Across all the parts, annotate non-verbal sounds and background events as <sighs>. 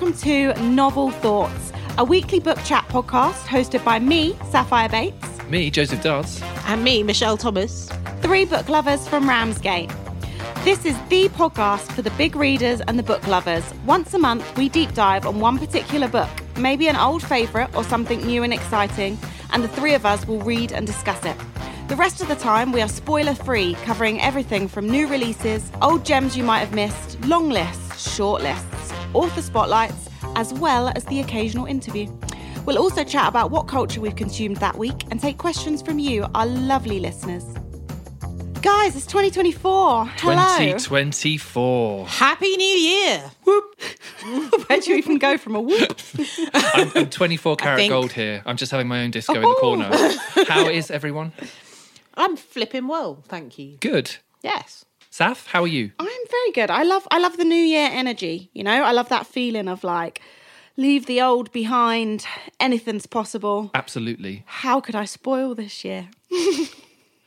and welcome to Novel Thoughts, a weekly book chat podcast hosted by me, Sapphire Bates, Me, Joseph Dance. And me, Michelle Thomas. three book lovers from Ramsgate. This is the podcast for the big readers and the book lovers. Once a month, we deep dive on one particular book, maybe an old favourite or something new and exciting, and the three of us will read and discuss it. The rest of the time, we are spoiler free, covering everything from new releases, old gems you might have missed, long lists, short lists, author spotlights, as well as the occasional interview. We'll also chat about what culture we've consumed that week and take questions from you, our lovely listeners. Guys, it's 2024. Hello. 2024. Happy New Year. Whoop. <laughs> Where'd you even go from a whoop? <laughs> I'm, I'm 24 karat gold here. I'm just having my own disco in the Oh. corner. How is everyone? I'm flipping well, thank you. Good. Yes. Saf, how are you? I'm very good. I love I love the new year energy, you know? I love that feeling of like leave the old behind, anything's possible. Absolutely. How could I spoil this year? <laughs>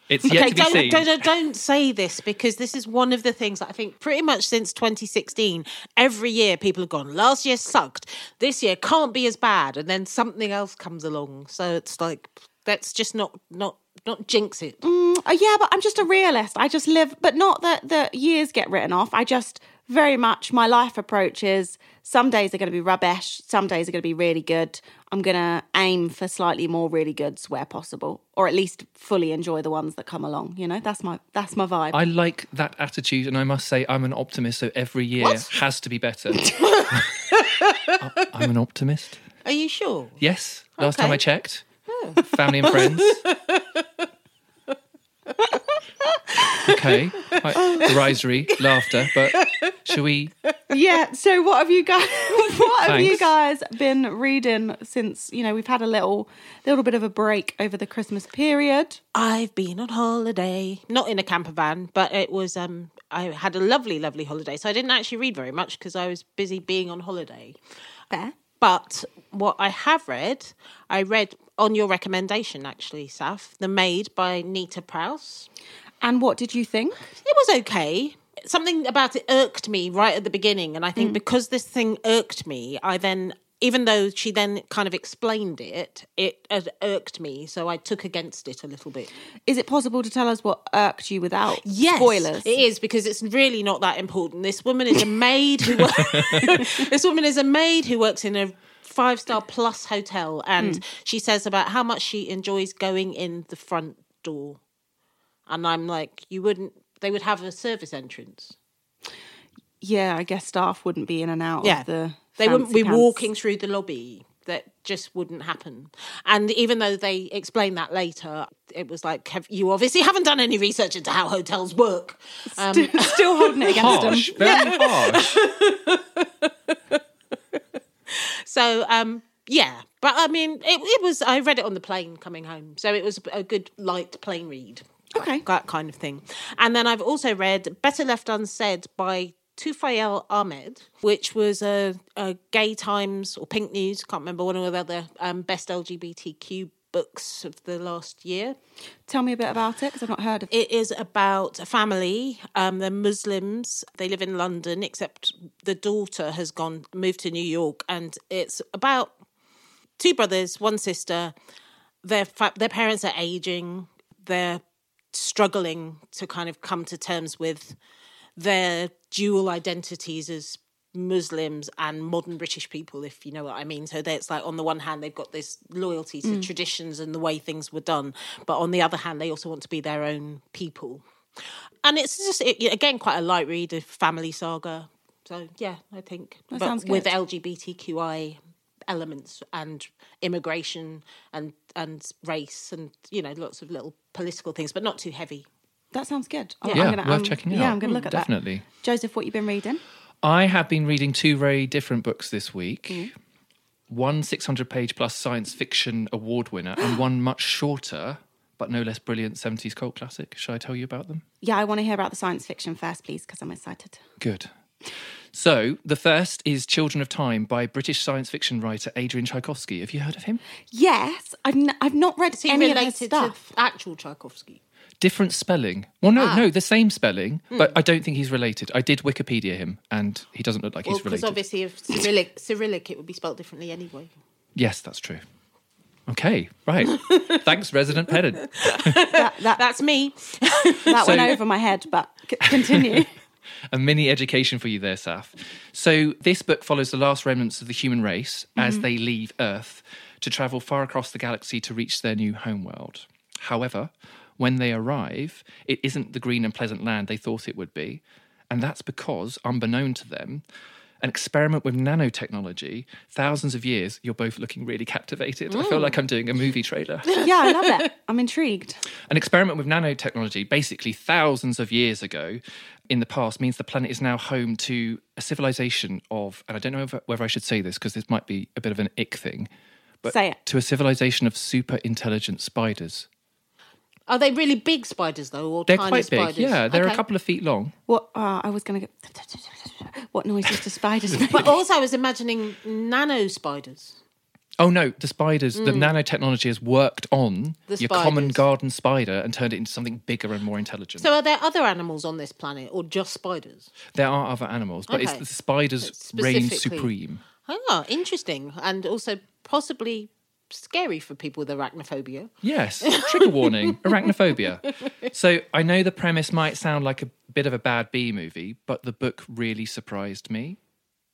It's yet Okay, to be don't, seen. don't, don't, don't say this because this is one of the things that I think pretty much since 2016, every year people have gone, last year sucked, this year can't be as bad, and then something else comes along. So it's like, let's just not, not, not jinx it. Uh, yeah, but I'm just a realist. I just live, but not that the years get written off. I just very much my life approach is some days are going to be rubbish, some days are going to be really good. I'm going to aim for slightly more really goods where possible, or at least fully enjoy the ones that come along. You know, that's my that's my vibe. I like that attitude, and I must say, I'm an optimist, so every year What? has to be better. <laughs> I'm an optimist. Are you sure? Yes. Last Okay. time I checked, family and friends. okay. Right. Derisory laughter, but shall we? yeah. So what have you guys? <laughs> What have you guys been reading since you know we've had a little little bit of a break over the Christmas period? I've been on holiday, not in a camper van, but it was um I had a lovely lovely holiday. So I didn't actually read very much because I was busy being on holiday. Fair. But what I have read, I read on your recommendation actually, Saf, The Maid by Nita Prose. And what did you think? It was okay. Something about it irked me right at the beginning, and I think mm. because this thing irked me, I then even though she then kind of explained it, it had irked me, so I took against it a little bit. Is it possible to tell us what irked you without Yes, spoilers? It is because it's really not that important. This woman is a maid who <laughs> <laughs> this woman is a maid who works in a five star plus hotel, and she says about how much she enjoys going in the front door. And I'm like, you wouldn't. They would have a service entrance. Yeah, I guess staff wouldn't be in and out Yeah, of the. they wouldn't be pants. walking through the lobby. That just wouldn't happen. And even though they explained that later, it was like, have, you obviously haven't done any research into how hotels work. Um, Still, <laughs> still holding it <laughs> against Harsh, them. very harsh. <laughs> So um yeah, but I mean it, it was I read it on the plane coming home. So it was a good light plane read. Okay. That kind of thing. And then I've also read Better Left Unsaid by Tufayel Ahmed, which was a, a Gay Times or Pink News, can't remember one of the other um, best LGBTQ books of the last year. Tell me a bit about it because I've not heard of it. It is about a family. Um, they're Muslims. They live in London, except the daughter has gone moved to New York, and it's about two brothers, one sister. Their fa- their parents are aging. They're struggling to kind of come to terms with their dual identities as Muslims and modern British people, if you know what I mean. So it's like on the one hand they've got this loyalty to traditions and the way things were done, but on the other hand they also want to be their own people. And it's just it, again quite a light read, a family saga. So yeah, I think That but sounds with. LGBTQI elements and immigration and and race and you know lots of little political things, but not too heavy. That sounds good. Oh, Yeah, I'm gonna, worth um, checking out. Yeah, I'm going to look at Definitely. that. Joseph, what you been reading? I have been reading two very different books this week. Mm. One 600 page plus science fiction award winner, and one much shorter but no less brilliant 70s cult classic. Shall I tell you about them? Yeah, I want to hear about the science fiction first, please, because I'm excited. Good. So, the first is Children of Time by British science fiction writer Adrian Tchaikovsky. Have you heard of him? Yes, I've n- I've not read Is he any of his related to stuff. actual Tchaikovsky? Different spelling. Well, no, Ah. no, the same spelling, Hmm. but I don't think he's related. I did Wikipedia him, and he doesn't look like Well, he's related. because obviously, if <coughs> Cyrillic, Cyrillic, it would be spelt differently anyway. Yes, that's true. Okay, right. <laughs> Thanks, resident pedant. <laughs> That, that, That's me. <laughs> that went over my head, but c- continue. a mini education for you there, Saf. So, this book follows the last remnants of the human race as they leave Earth to travel far across the galaxy to reach their new homeworld. However, when they arrive, it isn't the green and pleasant land they thought it would be. And that's because, unbeknown to them, an experiment with nanotechnology, thousands of years, you're both looking really captivated. I feel like I'm doing a movie trailer. <laughs> yeah, I love it. <laughs> I'm intrigued. An experiment with nanotechnology, basically thousands of years ago in the past, means the planet is now home to a civilization of, and I don't know if, whether I should say this because this might be a bit of an ick thing, but Say it. to a civilization of super intelligent spiders. Are they really big spiders though, or They're tiny quite big. spiders? Yeah, they're Okay. a couple of feet long. What? Uh, I was going to go. What noises do spiders make? But also, I was imagining nano spiders. Oh no, the spiders, the nanotechnology has worked on The your common garden spider and turned it into something bigger and more intelligent. So, are there other animals on this planet, or just spiders? there are other animals, but Okay. it's the spiders reign supreme. Ah, interesting, and also possibly scary for people with arachnophobia. Yes, trigger warning, <laughs> arachnophobia. So I know the premise might sound like a bit of a bad B movie, but the book really surprised me.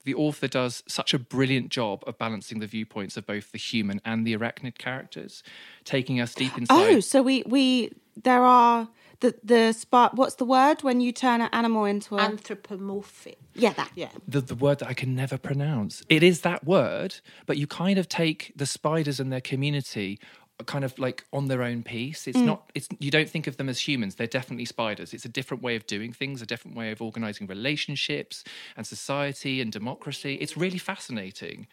The author does such a brilliant job of balancing the viewpoints of both the human and the arachnid characters, taking us deep oh, inside. Oh, so we we there are the the spot. What's the word when you turn an animal into a? Anthropomorphic. yeah, that. Yeah. the, the word that I can never pronounce. It is that word, but you kind of take the spiders and their community uh, kind of like on their own piece. It's mm. not it's you don't think of them as humans. They're definitely spiders. It's a different way of doing things, a different way of organizing relationships and society and democracy. It's really fascinating.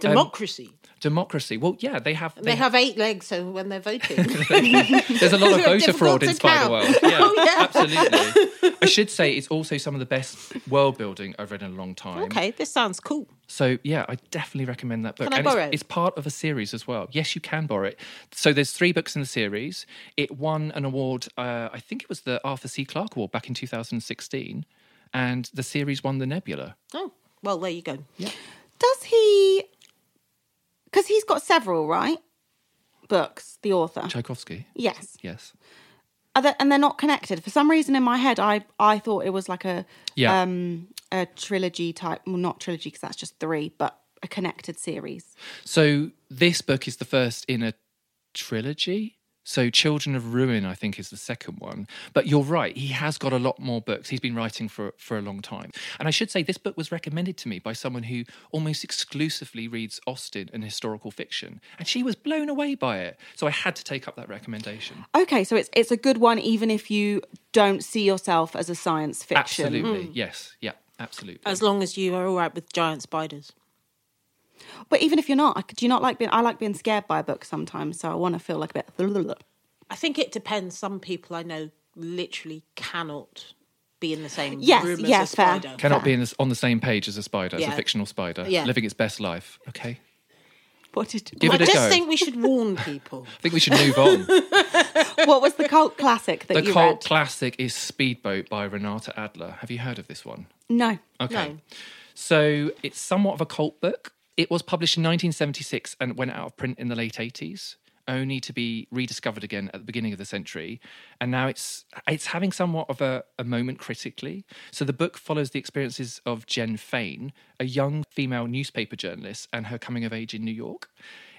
Democracy. Democracy. Well, yeah, they have they have eight legs, so when they're voting. <laughs> There's a lot of <laughs> voter fraud in Spider. World. Yeah, <laughs> Oh, yeah. absolutely. I should say it's also some of the best world building I've read in a long time. okay, this sounds cool. So yeah, I definitely recommend that book. Can I and borrow it's, it? it's part of a series as well. Yes, you can borrow it. So there's three books in the series. It won an award. Uh, I think it was the Arthur C. Clarke Award back in 2016, and the series won the Nebula. Oh, well, there you go. Does he? Because he's got several, right? Books. The author. Tchaikovsky. Yes. Yes. Are they, and they're not connected. For some reason, in my head, I I thought it was like a Yeah. um a trilogy type. Well, not trilogy because that's just three, but a connected series. So this book is the first in a trilogy. So Children of Ruin, I think, is the second one. But you're right; he has got a lot more books. He's been writing for for a long time. And I should say, this book was recommended to me by someone who almost exclusively reads Austen and historical fiction, and she was blown away by it. So I had to take up that recommendation. Okay, so it's it's a good one, even if you don't see yourself as a science fiction. Absolutely, mm. yes, yeah, absolutely. As long as you are all right with giant spiders. But even if you're not, like, do you not like being? I like being scared by a book sometimes, so I want to feel like a bit. I think it depends. Some people I know literally cannot be in the same Yes, room as yes, a fair. Cannot fair. be in this, on the same page as a spider, as a fictional spider, Yeah. living its best life. Okay, What did? Give I it a just go. think we should warn people. <laughs> I think we should move on. <laughs> what was the cult classic that The you cult read? classic is Speedboat by Renata Adler. Have you heard of this one? no. Okay. No. So it's somewhat of a cult book. It was published in 1976 and went out of print in the late 80s, only to be rediscovered again at the beginning of the century. And now it's it's having somewhat of a, a moment critically. So the book follows the experiences of Jen Fain, a young female newspaper journalist, and her coming of age in New York.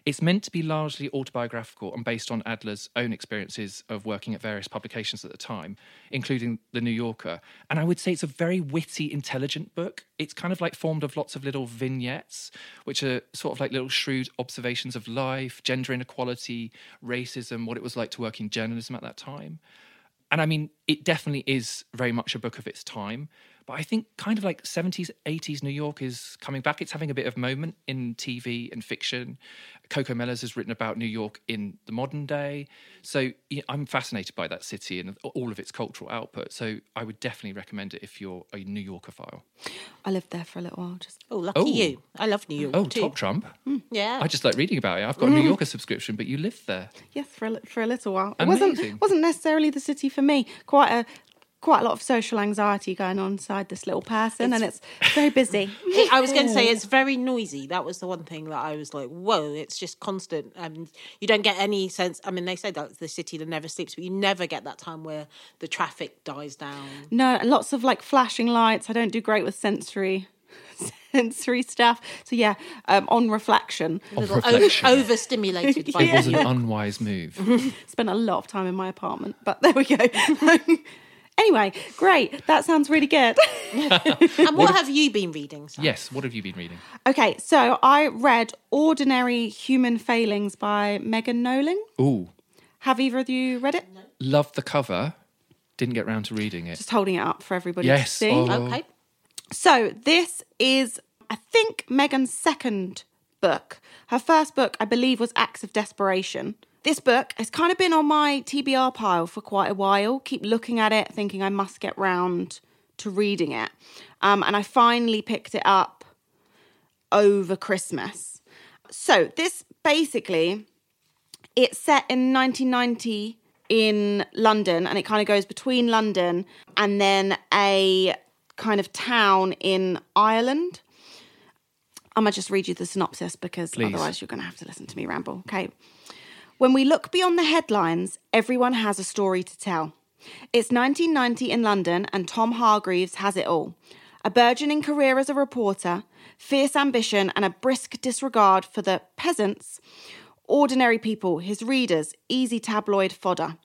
It's meant to be largely autobiographical and based on Adler's own experiences of working at various publications at the time, including The New Yorker. And I would say it's a very witty, intelligent book. It's kind of like formed of lots of little vignettes, which are sort of like little shrewd observations of life, gender inequality, racism, what it was like to work in journalism at that time. And I mean, it definitely is very much a book of its time, But I think kind of like 70s, 80s New York is coming back. It's having a bit of moment in TV and fiction. Coco Mellors has written about New York in the modern day. So yeah, I'm fascinated by that city and all of its cultural output. So I would definitely recommend it if you're a New Yorker file. I lived there for a little while. Just Oh, lucky Oh. you. I love New York Oh, too. Top Trump. Hmm. Yeah. I just like reading about it. I've got a New mm. Yorker subscription, but you lived there. yes, for a, for a little while. It wasn't Amazing. wasn't necessarily the city for me. Quite a quite a lot of social anxiety going on inside this little person, and it's very busy. <laughs> I was going to say it's very noisy. That was the one thing that I was like, "Whoa!" It's just constant, and you don't get any sense. I mean, they say that's the city that never sleeps, but you never get that time where the traffic dies down. No, lots of like flashing lights. I don't do great with sensory <laughs> sensory stuff. So yeah, um, on reflection, reflection. over, overstimulated by It was an unwise move. <laughs> spent a lot of time in my apartment, but there we go. Anyway, great. That sounds really good. <laughs> And what have you been reading? Sam? yes. What have you been reading? okay, so I read Ordinary Human Failings by Megan Nolan. Ooh, Have either of you read it? loved the cover. Didn't get round to reading it. Just holding it up for everybody to see. Oh. Okay. So this is, I think, Megan's second book. Her first book, I believe, was Acts of Desperation. This book has kind of been on my TBR pile for quite a while. Keep looking at it, thinking I must get round to reading it. Um, and I finally picked it up over Christmas. So this basically it's set in 1990 in London, and it kind of goes between London and then a kind of town in Ireland. I'm gonna just read you the synopsis because Please. otherwise you're gonna have to listen to me ramble. Okay. When we look beyond the headlines, everyone has a story to tell. It's 1990 in London, and Tom Hargreaves has it all a burgeoning career as a reporter, fierce ambition, and a brisk disregard for the peasants, ordinary people, his readers, easy tabloid fodder.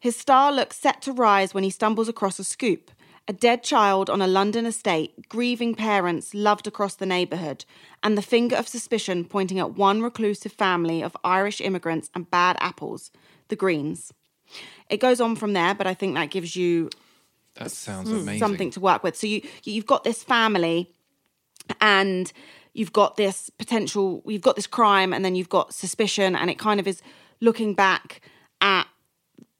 His star looks set to rise when he stumbles across a scoop. A dead child on a London estate, grieving parents loved across the neighbourhood, and the finger of suspicion pointing at one reclusive family of Irish immigrants and bad apples, the Greens. It goes on from there, but I think that gives you That sounds hmm, amazing. something to work with. So you you've got this family, and you've got this potential. You've got this crime, and then you've got suspicion, and it kind of is looking back at.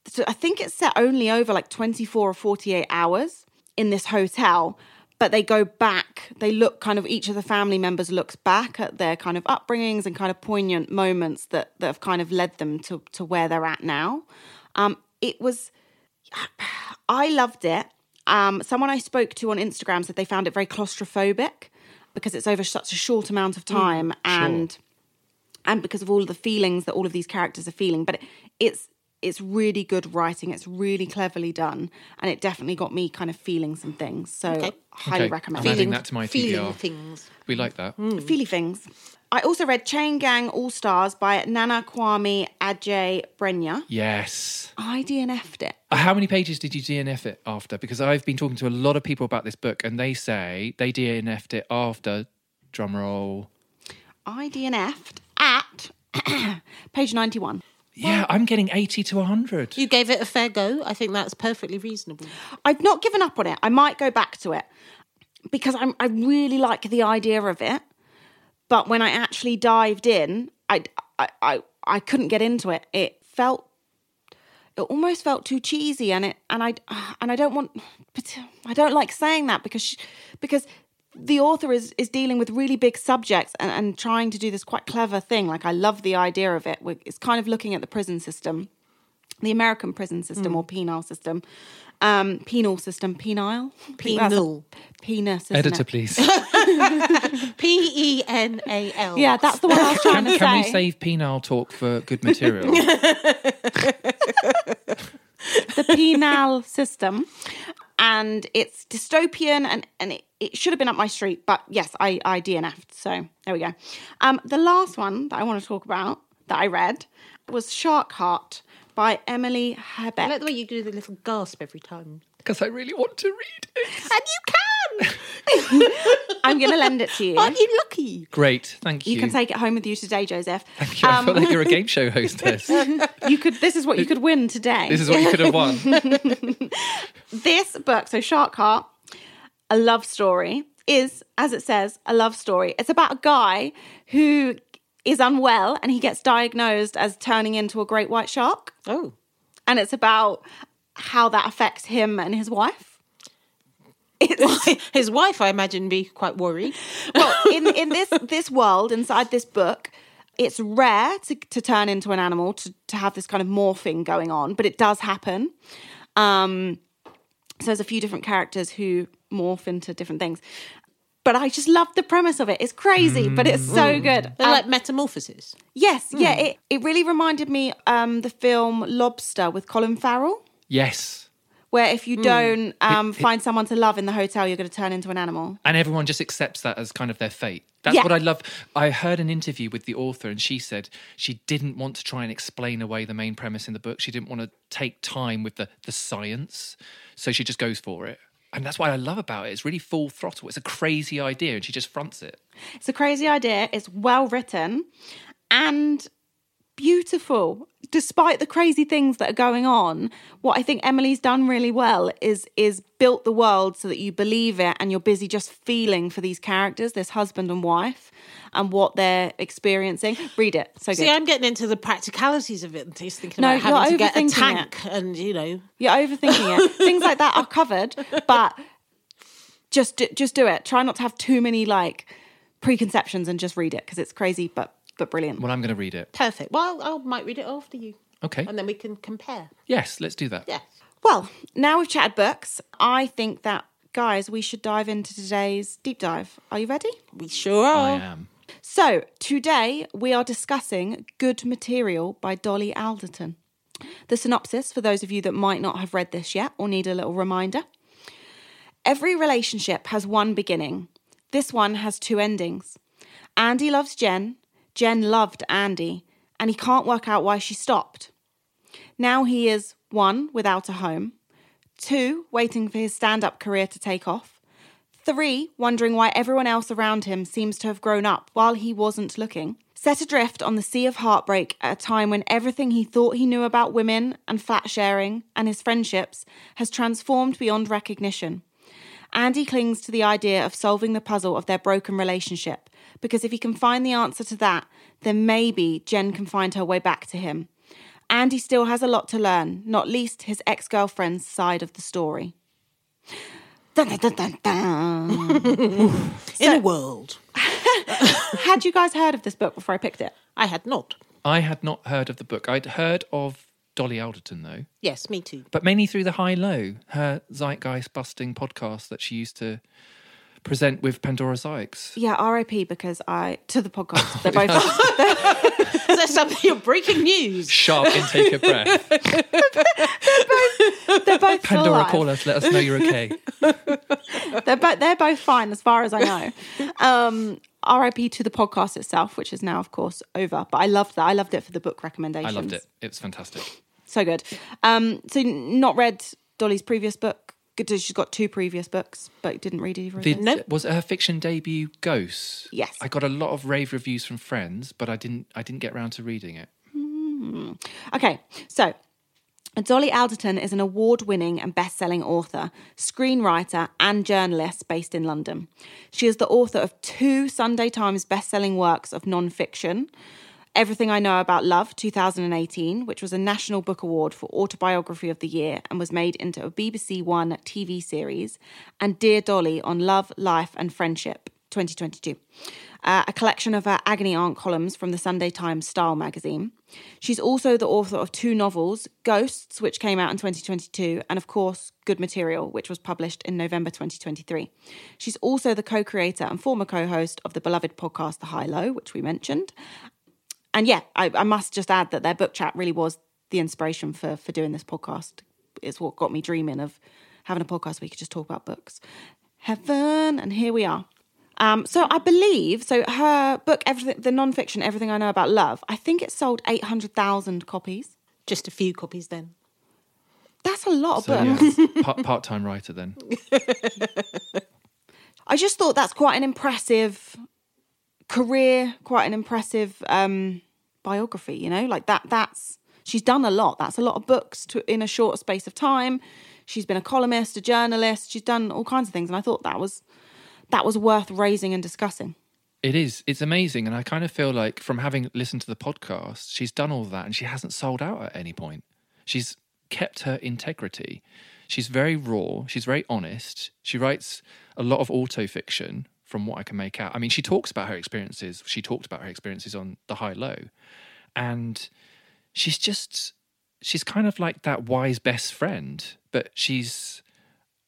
So I think it's set only over like twenty four or forty eight hours in this hotel. But they go back, they look kind of each of the family members looks back at their kind of upbringings and kind of poignant moments that, that have kind of led them to, to where they're at now. Um, it was <sighs> I loved it. Um, someone I spoke to on Instagram said they found it very claustrophobic because it's over such a short amount of time and and because of all of the feelings that all of these characters are feeling. But it's it's really good writing. It's really cleverly done, and it definitely got me kind of feeling some things. So Okay. highly Okay. recommend. I'm it. adding that to my feeling TBR. things. We like that. Feely things. I also read Chain Gang All Stars by Nana Kwame Ajay Brenya. Yes. I DNF'd it. Uh, How many pages did you DNF it after? Because I've been talking to a lot of people about this book, and they say they DNF'd it after. Drum roll. I DNF'd at <coughs> page 91. Yeah, I'm getting 80 to 100. You gave it a fair go. I think that's perfectly reasonable. I've not given up on it. I might go back to it because I'm, I really like the idea of it. But when I actually dived in, I, I, I, I couldn't get into it. It felt, it almost felt too cheesy, and it, and I, and I don't want, but I don't like saying that because, she, because the author is is dealing with really big subjects and, and trying to do this quite clever thing. Like I love the idea of it. It's kind of looking at the prison system the American prison system or penal system. Um, penal system, penile? Pe- that's a- Penal. Penis. Editor, it? please. <laughs> P E N A L. Yeah, that's the one I was trying to Can we save penile talk for good material? <laughs> the penal system. And it's dystopian and, and it, it should have been up my street, but yes, I, I DNF'd. So there we go. Um, the last one that I want to talk about that I read was Shark Heart by Emily I like the way you do the little gasp every time. Because I really want to read it. And you can! <laughs> I'm going to lend it to you. Aren't you lucky? Great, thank you. You can take it home with you today, Joseph. Thank you. I feel like you're a game show hostess. <laughs> You could. This is what you could win today. This is what you could have won. <laughs> this book, so Shark Heart, a love story, is, as it says, a love story. It's about a guy who is unwell and he gets diagnosed as turning into a great white shark. Oh. And it's about how that affects him and his wife. <laughs> His wife, I imagine, be quite worried. well, <laughs> in, in this this world, inside this book, it's rare to, to turn into an animal, to, to have this kind of morphing going on, but it does happen. Um, so there's a few different characters who morph into different things. But I just love the premise of it. It's crazy, but it's so good. They're Um, like metamorphosis. yes, yeah. It, it really reminded me um, the film Lobster with Colin Farrell, Yes. where if you don't um, find someone to love in the hotel, you're going to turn into an animal. And everyone just accepts that as kind of their fate. That's Yeah. what I love. I heard an interview with the author, and she said she didn't want to try and explain away the main premise in the book. She didn't want to take time with the, the science. So she just goes for it. And that's what I love about it. It's really full throttle. It's a crazy idea, and she just fronts it. It's a crazy idea. It's well written and beautiful. Despite the crazy things that are going on, what I think Emily's done really well is is built the world so that you believe it and you're busy just feeling for these characters, this husband and wife, and what they're experiencing. Read it. So good. See, I'm getting into the practicalities of it and just thinking No, about having to you're get a overthinking tank and, you know, You're overthinking it. <laughs> Things like that are covered, but just just do it. Try not to have too many like preconceptions and just read it because it's crazy but but brilliant. Well, I'm going to read it. perfect. Well, I might read it after you. Okay. And then we can compare. Yes, let's do that. Yeah. Well, now we've chatted books, I think that guys, we should dive into today's deep dive. Are you ready? We sure are. I am. So, today we are discussing Good Material by Dolly Alderton. The synopsis, for those of you that might not have read this yet or need a little reminder Every relationship has one beginning. This one has two endings. Andy loves Jen, Jen loved Andy, and he can't work out why she stopped. Now he is one, without a home, two, waiting for his stand up career to take off, Three, wondering why everyone else around him seems to have grown up while he wasn't looking. Set adrift on the sea of heartbreak at a time when everything he thought he knew about women and flat sharing and his friendships has transformed beyond recognition. Andy clings to the idea of solving the puzzle of their broken relationship because if he can find the answer to that, then maybe Jen can find her way back to him. Andy still has a lot to learn, not least his ex girlfriend's side of the story. Dun, dun, dun, dun, dun. <laughs> In a world. <laughs> Had you guys heard of this book before I picked it? I had not. I had not heard of the book. I'd heard of Dolly Alderton, though, Yes, me too. but mainly through the High Low, her zeitgeist busting podcast that she used to present with Pandora Sykes. Yeah, RIP because I to the podcast. <laughs> They're both <laughs> Is that something you're breaking news? Sharp intake of breath. <laughs> they're both still Pandora, alive. call us. Let us know you're okay. They're both they're both fine as far as I know. Um, RIP to the podcast itself, which is now of course over. But I loved that. I loved it for the book recommendations. I loved it. It was fantastic. So good. Um, so not read Dolly's previous book. Good. She's got two previous books, but didn't read either of The, those. Nope. Was it her fiction debut, Ghosts? Yes. I got a lot of rave reviews from friends, but I didn't. I didn't get around to reading it. Hmm. Okay, so Dolly Alderton is an award winning and best selling author, screenwriter, and journalist based in London. She is the author of two Sunday Times best selling works of non fiction. Everything I Know About Love 2018, which was a National Book Award for Autobiography of the Year and was made into a BBC One TV series, and Dear Dolly on Love, Life, and Friendship 2022, uh, a collection of her agony aunt columns from the Sunday Times Style magazine. She's also the author of two novels, Ghosts, which came out in 2022, and of course, Good Material, which was published in November 2023. She's also the co creator and former co host of the beloved podcast The High Low, which we mentioned. And yeah, I, I must just add that their book chat really was the inspiration for, for doing this podcast. It's what got me dreaming of having a podcast where we could just talk about books. Heaven, and here we are. Um, so I believe so. Her book, everything, the non-fiction, everything I know about love. I think it sold eight hundred thousand copies. Just a few copies then. That's a lot of So books. <laughs> yeah, part, part-time writer then. I just thought that's quite an impressive career, quite an impressive um, biography. You know, like that. That's she's done a lot. That's a lot of books to in a short space of time. She's been a columnist, a journalist. She's done all kinds of things, and I thought that was that was worth raising and discussing. It is. It's amazing. And I kind of feel like from having listened to the podcast, she's done all that and she hasn't sold out at any point. She's kept her integrity. She's very raw. She's very honest. She writes a lot of auto fiction from what I can make out. I mean, she talks about her experiences. She talked about her experiences on The High Low. And she's just, she's kind of like that wise best friend, but she's,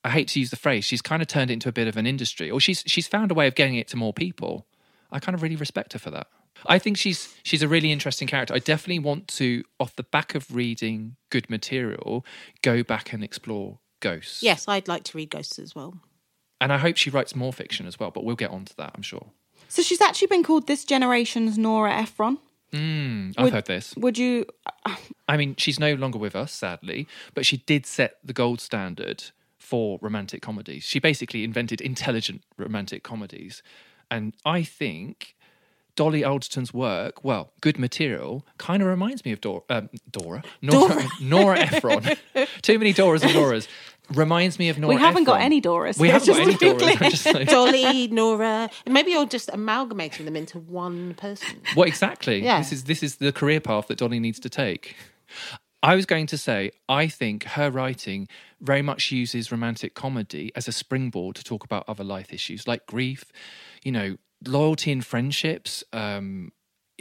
I hate to use the phrase, she's kind of turned it into a bit of an industry, or she's she's found a way of getting it to more people. I kind of really respect her for that. I think she's she's a really interesting character. I definitely want to, off the back of reading good material, go back and explore ghosts. Yes, I'd like to read Ghosts as well. And I hope she writes more fiction as well, but we'll get on to that, I'm sure. So she's actually been called this generation's Nora Ephron. Mm, I've Would- heard this. Would you? <sighs> I mean, she's no longer with us, sadly, but she did set the gold standard for romantic comedies. She basically invented intelligent romantic comedies. And I think Dolly Alderton's work, well, good material, kind of reminds me of Dora. Um, Dora? Nora, Nora Ephron. <laughs> Too many Doras and Doras. Reminds me of Nora we haven't got any Doras. We haven't got any to be Doras. clear. <laughs> I'm just like- Dolly, Nora, and maybe you're just amalgamating them into one person. What exactly. Yeah. This is this is the career path that Dolly needs to take. I was going to say, I think her writing very much uses romantic comedy as a springboard to talk about other life issues like grief, you know, loyalty in friendships, um,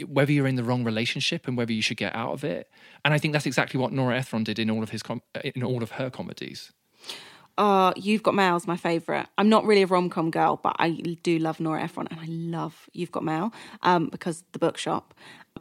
whether you're in the wrong relationship and whether you should get out of it. And I think that's exactly what Nora Ephron did in all of his com- in all of her comedies. Uh, You've Got Mail's my favourite. I'm not really a rom com girl, but I do love Nora Ephron and I love You've Got Mail um, because the bookshop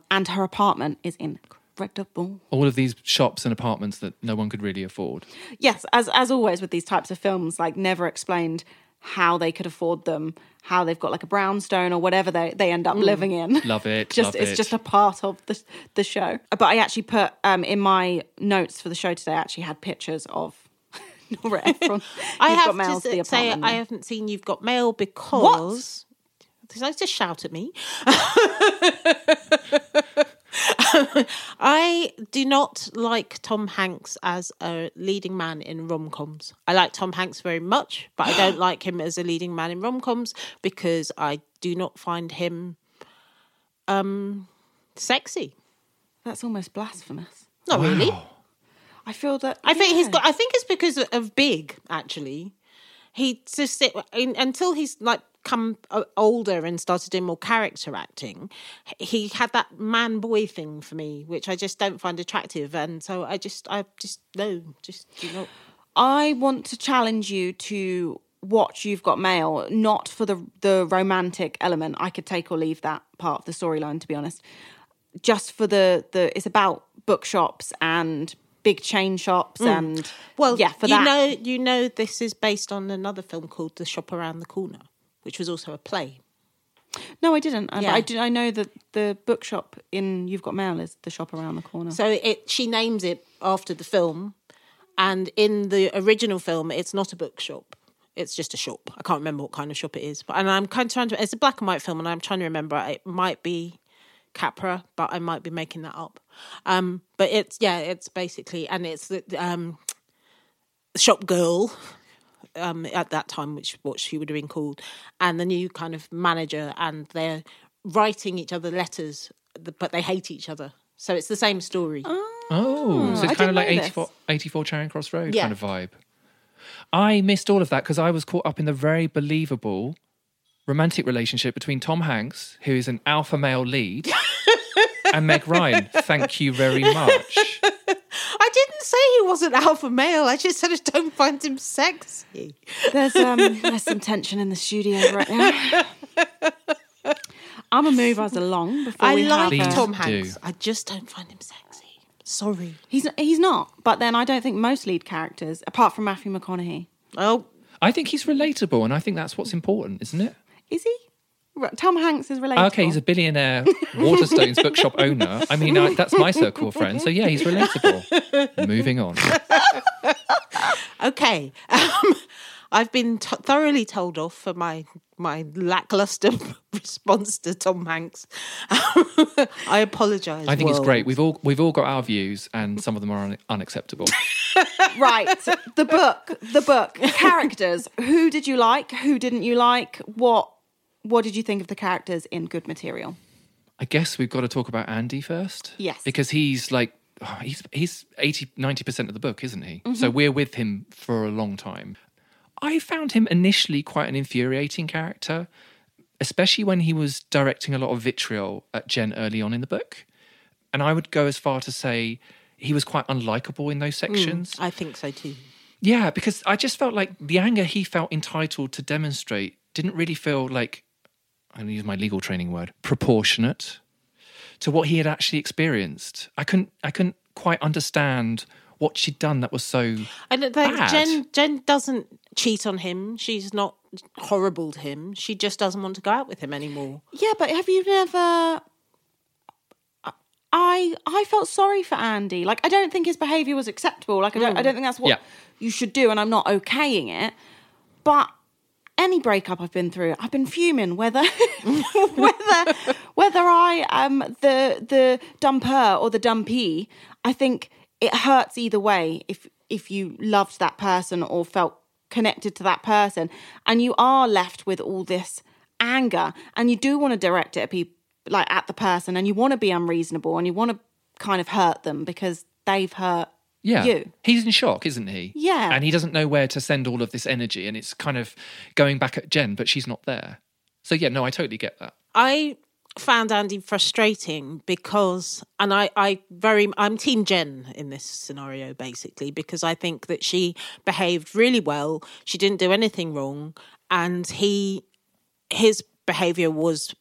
and her apartment is incredible. All of these shops and apartments that no one could really afford. Yes, as as always with these types of films, like never explained how they could afford them, how they've got like a brownstone or whatever they, they end up living in. Love it, <laughs> just love it's it. just a part of the the show. But I actually put um, in my notes for the show today. I actually had pictures of <laughs> Nora Ephron. I You've have Got Mail's to the s- say apartment. I haven't seen You've Got Mail because. Did Like to shout at me? <laughs> I do not like Tom Hanks as a leading man in rom coms. I like Tom Hanks very much, but I don't <gasps> like him as a leading man in rom coms because I do not find him um sexy. That's almost blasphemous. Not really. I feel that I think he's yeah. got. I think it's because of Big. Actually, he just sit, until he's like come older and started doing more character acting. He had that man boy thing for me, which I just don't find attractive, and so I just, I just no, just do not. I want to challenge you to watch You've Got Mail, not for the the romantic element. I could take or leave that part of the storyline, to be honest. Just for the the, it's about bookshops and big chain shops mm. and Well, yeah, for you that. know, you know, this is based on another film called The Shop Around the Corner, which was also a play. no, I didn't. I- but Yeah. I do. I know that the bookshop in You've Got Mail is the shop around the corner. So it she names it after the film, and in the original film, it's not a bookshop. It's just a shop. I can't remember what kind of shop it is, but and I'm kind of trying to. It's a black and white film, and I'm trying to remember. It might be Capra, but I might be making that up. Um, but it's yeah, it's basically, and it's the um, shop girl. Um, at that time, which what she would have been called, and the new kind of manager, and they're writing each other letters, but they hate each other. So it's the same story. Oh, so I it's kind of like know this. 84, 84 Charing Cross Road Yeah. kind of vibe. I missed all of that because I was caught up in the very believable romantic relationship between Tom Hanks, who is an alpha male lead, <laughs> and Meg Ryan. Thank you very much. <laughs> I didn't say he wasn't alpha male. I just said I don't find him sexy. There's um there's some tension in the studio right now. <laughs> I'm gonna move us along before I we like have. Please a- Tom do. Hanks. I just don't find him sexy. Sorry. He's he's not. But then I don't think most lead characters, apart from Matthew McConaughey, Oh, I think he's relatable, and I think that's what's important, isn't it? Is he? Tom Hanks is relatable. Okay, he's a billionaire Waterstones bookshop owner. I mean, I, that's my circle of friends. So yeah, he's relatable. Moving on. <laughs> okay. Um, I've been t- thoroughly told off for my my lackluster <laughs> response to Tom Hanks. <laughs> I apologise. I think it's great. We've all we've all got our views, and some of them are un- unacceptable. right. The book. The book. Characters. Who did you like? Who didn't you like? What What did you think of the characters in Good Material? I guess we've got to talk about Andy first. Yes. Because he's like, oh, he's he's 80, 90% of the book, isn't he? So mm-hmm. we're with him for a long time. I found him initially quite an infuriating character, especially when he was directing a lot of vitriol at Jen early on in the book. And I would go as far to say he was quite unlikable in those sections. Mm, I think so too. Yeah, because I just felt like the anger he felt entitled to demonstrate didn't really feel like, I'm going to use my legal training word, proportionate to what he had actually experienced. I couldn't, I couldn't quite understand what she'd done that was so. I don't Bad. Jen Jen doesn't cheat on him. She's not horrible to him. She just doesn't want to go out with him anymore. Yeah, but have you never? I I felt sorry for Andy. Like I don't think his behaviour was acceptable. Like I don't I mm. don't think that's what Yeah. you should do, and I'm not okaying it. But any breakup I've been through, I've been fuming. Whether <laughs> whether whether I am the the dumper or the dumpy, I think it hurts either way. If if you loved that person or felt connected to that person, and you are left with all this anger, and you do want to direct it at people like at the person, and you want to be unreasonable, and you want to kind of hurt them because they've hurt Yeah. you. He's in shock, isn't he? Yeah. And he doesn't know where to send all of this energy. And it's kind of going back at Jen, but she's not there. So, yeah, no, I totally get that. I found Andy frustrating because, and I, I very, I'm Team Jen in this scenario basically because I think that she behaved really well. She didn't do anything wrong, and he, his behavior was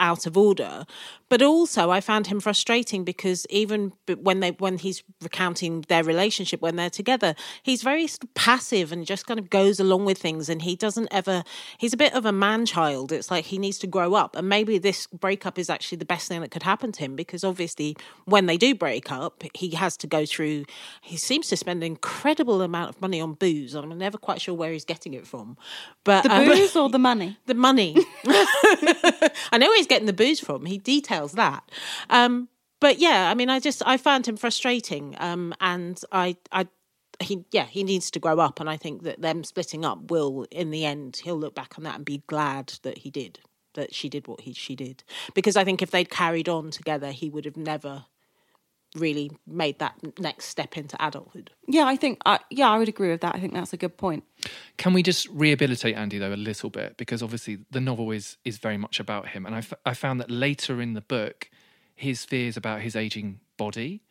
out of order. But also i found him frustrating because even when they when he's recounting their relationship when they're together he's very passive and just kind of goes along with things. And he doesn't ever he's a bit of a man child it's like he needs to grow up. And maybe this breakup is actually the best thing that could happen to him because obviously when they do break up he has to go through he seems to spend an incredible amount of money on booze. I'm never quite sure where he's getting it from. But the um, booze or the money. <laughs> the money. <laughs> I know he's getting the booze from. He details that. Um, but yeah, I mean, I just I found him frustrating, um, and I I he yeah he needs to grow up, and I think that them splitting up will in the end he'll look back on that and be glad that he did that she did what he she did because I think if they'd carried on together, he would have never really made that next step into adulthood. Yeah, I think. I yeah, I would agree with that. I think that's a good point. Can we just rehabilitate Andy though a little bit? Because obviously the novel is is very much about him, and I, f- I found that later in the book, his fears about his aging body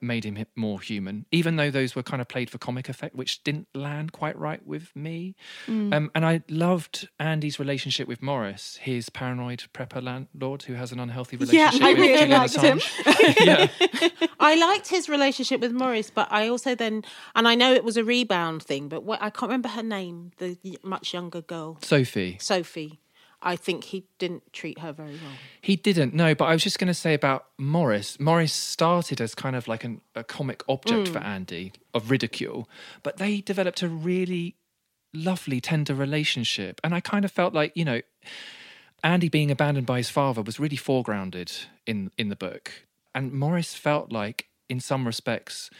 made him more human, even though those were kind of played for comic effect, which didn't land quite right with me. Um, and I loved Andy's relationship with Morris, his paranoid prepper landlord who has an unhealthy relationship Yeah, I with really Julian liked him. Assange. <laughs> <laughs> I liked his relationship with Morris, but I also then, and I know it was a rebound thing, but what, I can't remember her name, the much younger girl, Sophie. Sophie. I think he didn't treat her very well. He didn't, no, but I was just going to say about Morris. Morris started as kind of like an, a comic object hmm. for Andy of ridicule, but they developed a really lovely, tender relationship. And I kind of felt like, you know, Andy being abandoned by his father was really foregrounded in, in the book. And Morris felt like, in some respects,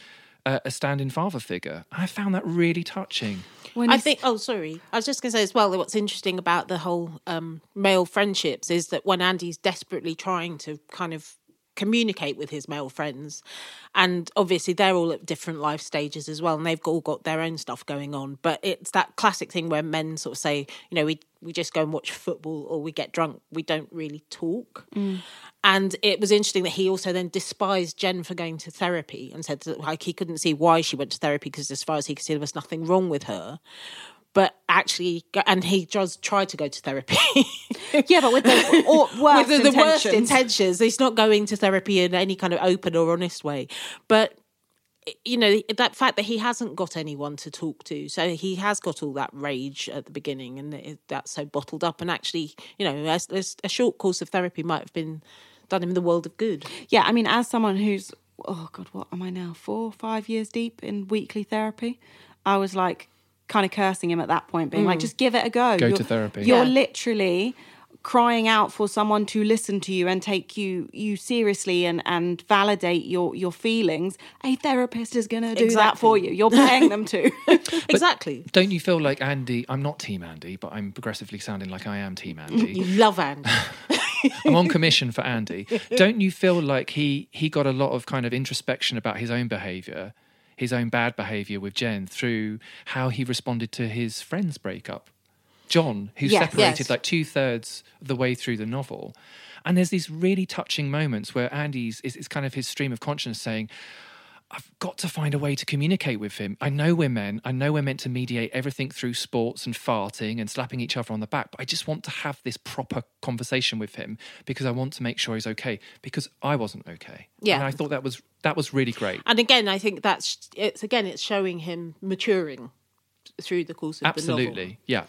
uh, a stand in father figure. I found that really touching. When I think. Oh, sorry. I was just going to say as well that what's interesting about the whole um, male friendships is that when Andy's desperately trying to kind of communicate with his male friends, and obviously they're all at different life stages as well, and they've all got their own stuff going on. But it's that classic thing where men sort of say, you know, we we just go and watch football or we get drunk. We don't really talk. Mm. And it was interesting that he also then despised Jen for going to therapy and said that like he couldn't see why she went to therapy because as far as he could see there was nothing wrong with her. But actually, and he does try to go to therapy. <laughs> yeah, but with the <laughs> or worst with the, the worst intentions. He's not going to therapy in any kind of open or honest way. But you know that fact that he hasn't got anyone to talk to, so he has got all that rage at the beginning, and that's so bottled up. And actually, you know, a, a- a short course of therapy might have been done him the world of good. Yeah, I mean, as someone who's oh god, what am I now? Four, five years deep in weekly therapy, I was like kind of cursing him at that point, being like, mm. just give it a go. Go You're- to therapy. You're Yeah. literally crying out for someone to listen to you and take you you seriously and and validate your your feelings a therapist is going to do that for you you're paying them to <laughs> <laughs> exactly. Don't you feel like Andy? I'm not Team Andy, but I'm progressively sounding like I am Team <laughs> Andy. You love Andy. I'm on commission for Andy. Don't you feel like he he got a lot of kind of introspection about his own behaviour, his own bad behaviour with Jen through how he responded to his friend's breakup? John, who Yes. separated Yes. like two thirds of the way through the novel. And there's these really touching moments where Andy's is, is kind of his stream of conscience saying, I've got to find a way to communicate with him. I know we're men. I know we're meant to mediate everything through sports and farting and slapping each other on the back, but I just want to have this proper conversation with him because I want to make sure he's okay because I wasn't okay. Yeah. And I thought that was that was really great. And again, I think that's it's again it's showing him maturing through the course of the novel. Absolutely. Yeah.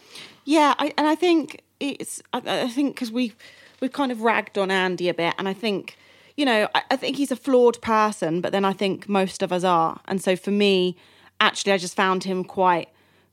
Yeah, I, and I think it's. I, I think because we we've kind of ragged on Andy a bit, and I think you know I, I think he's a flawed person, but then I think most of us are, and so for me, actually, I just found him quite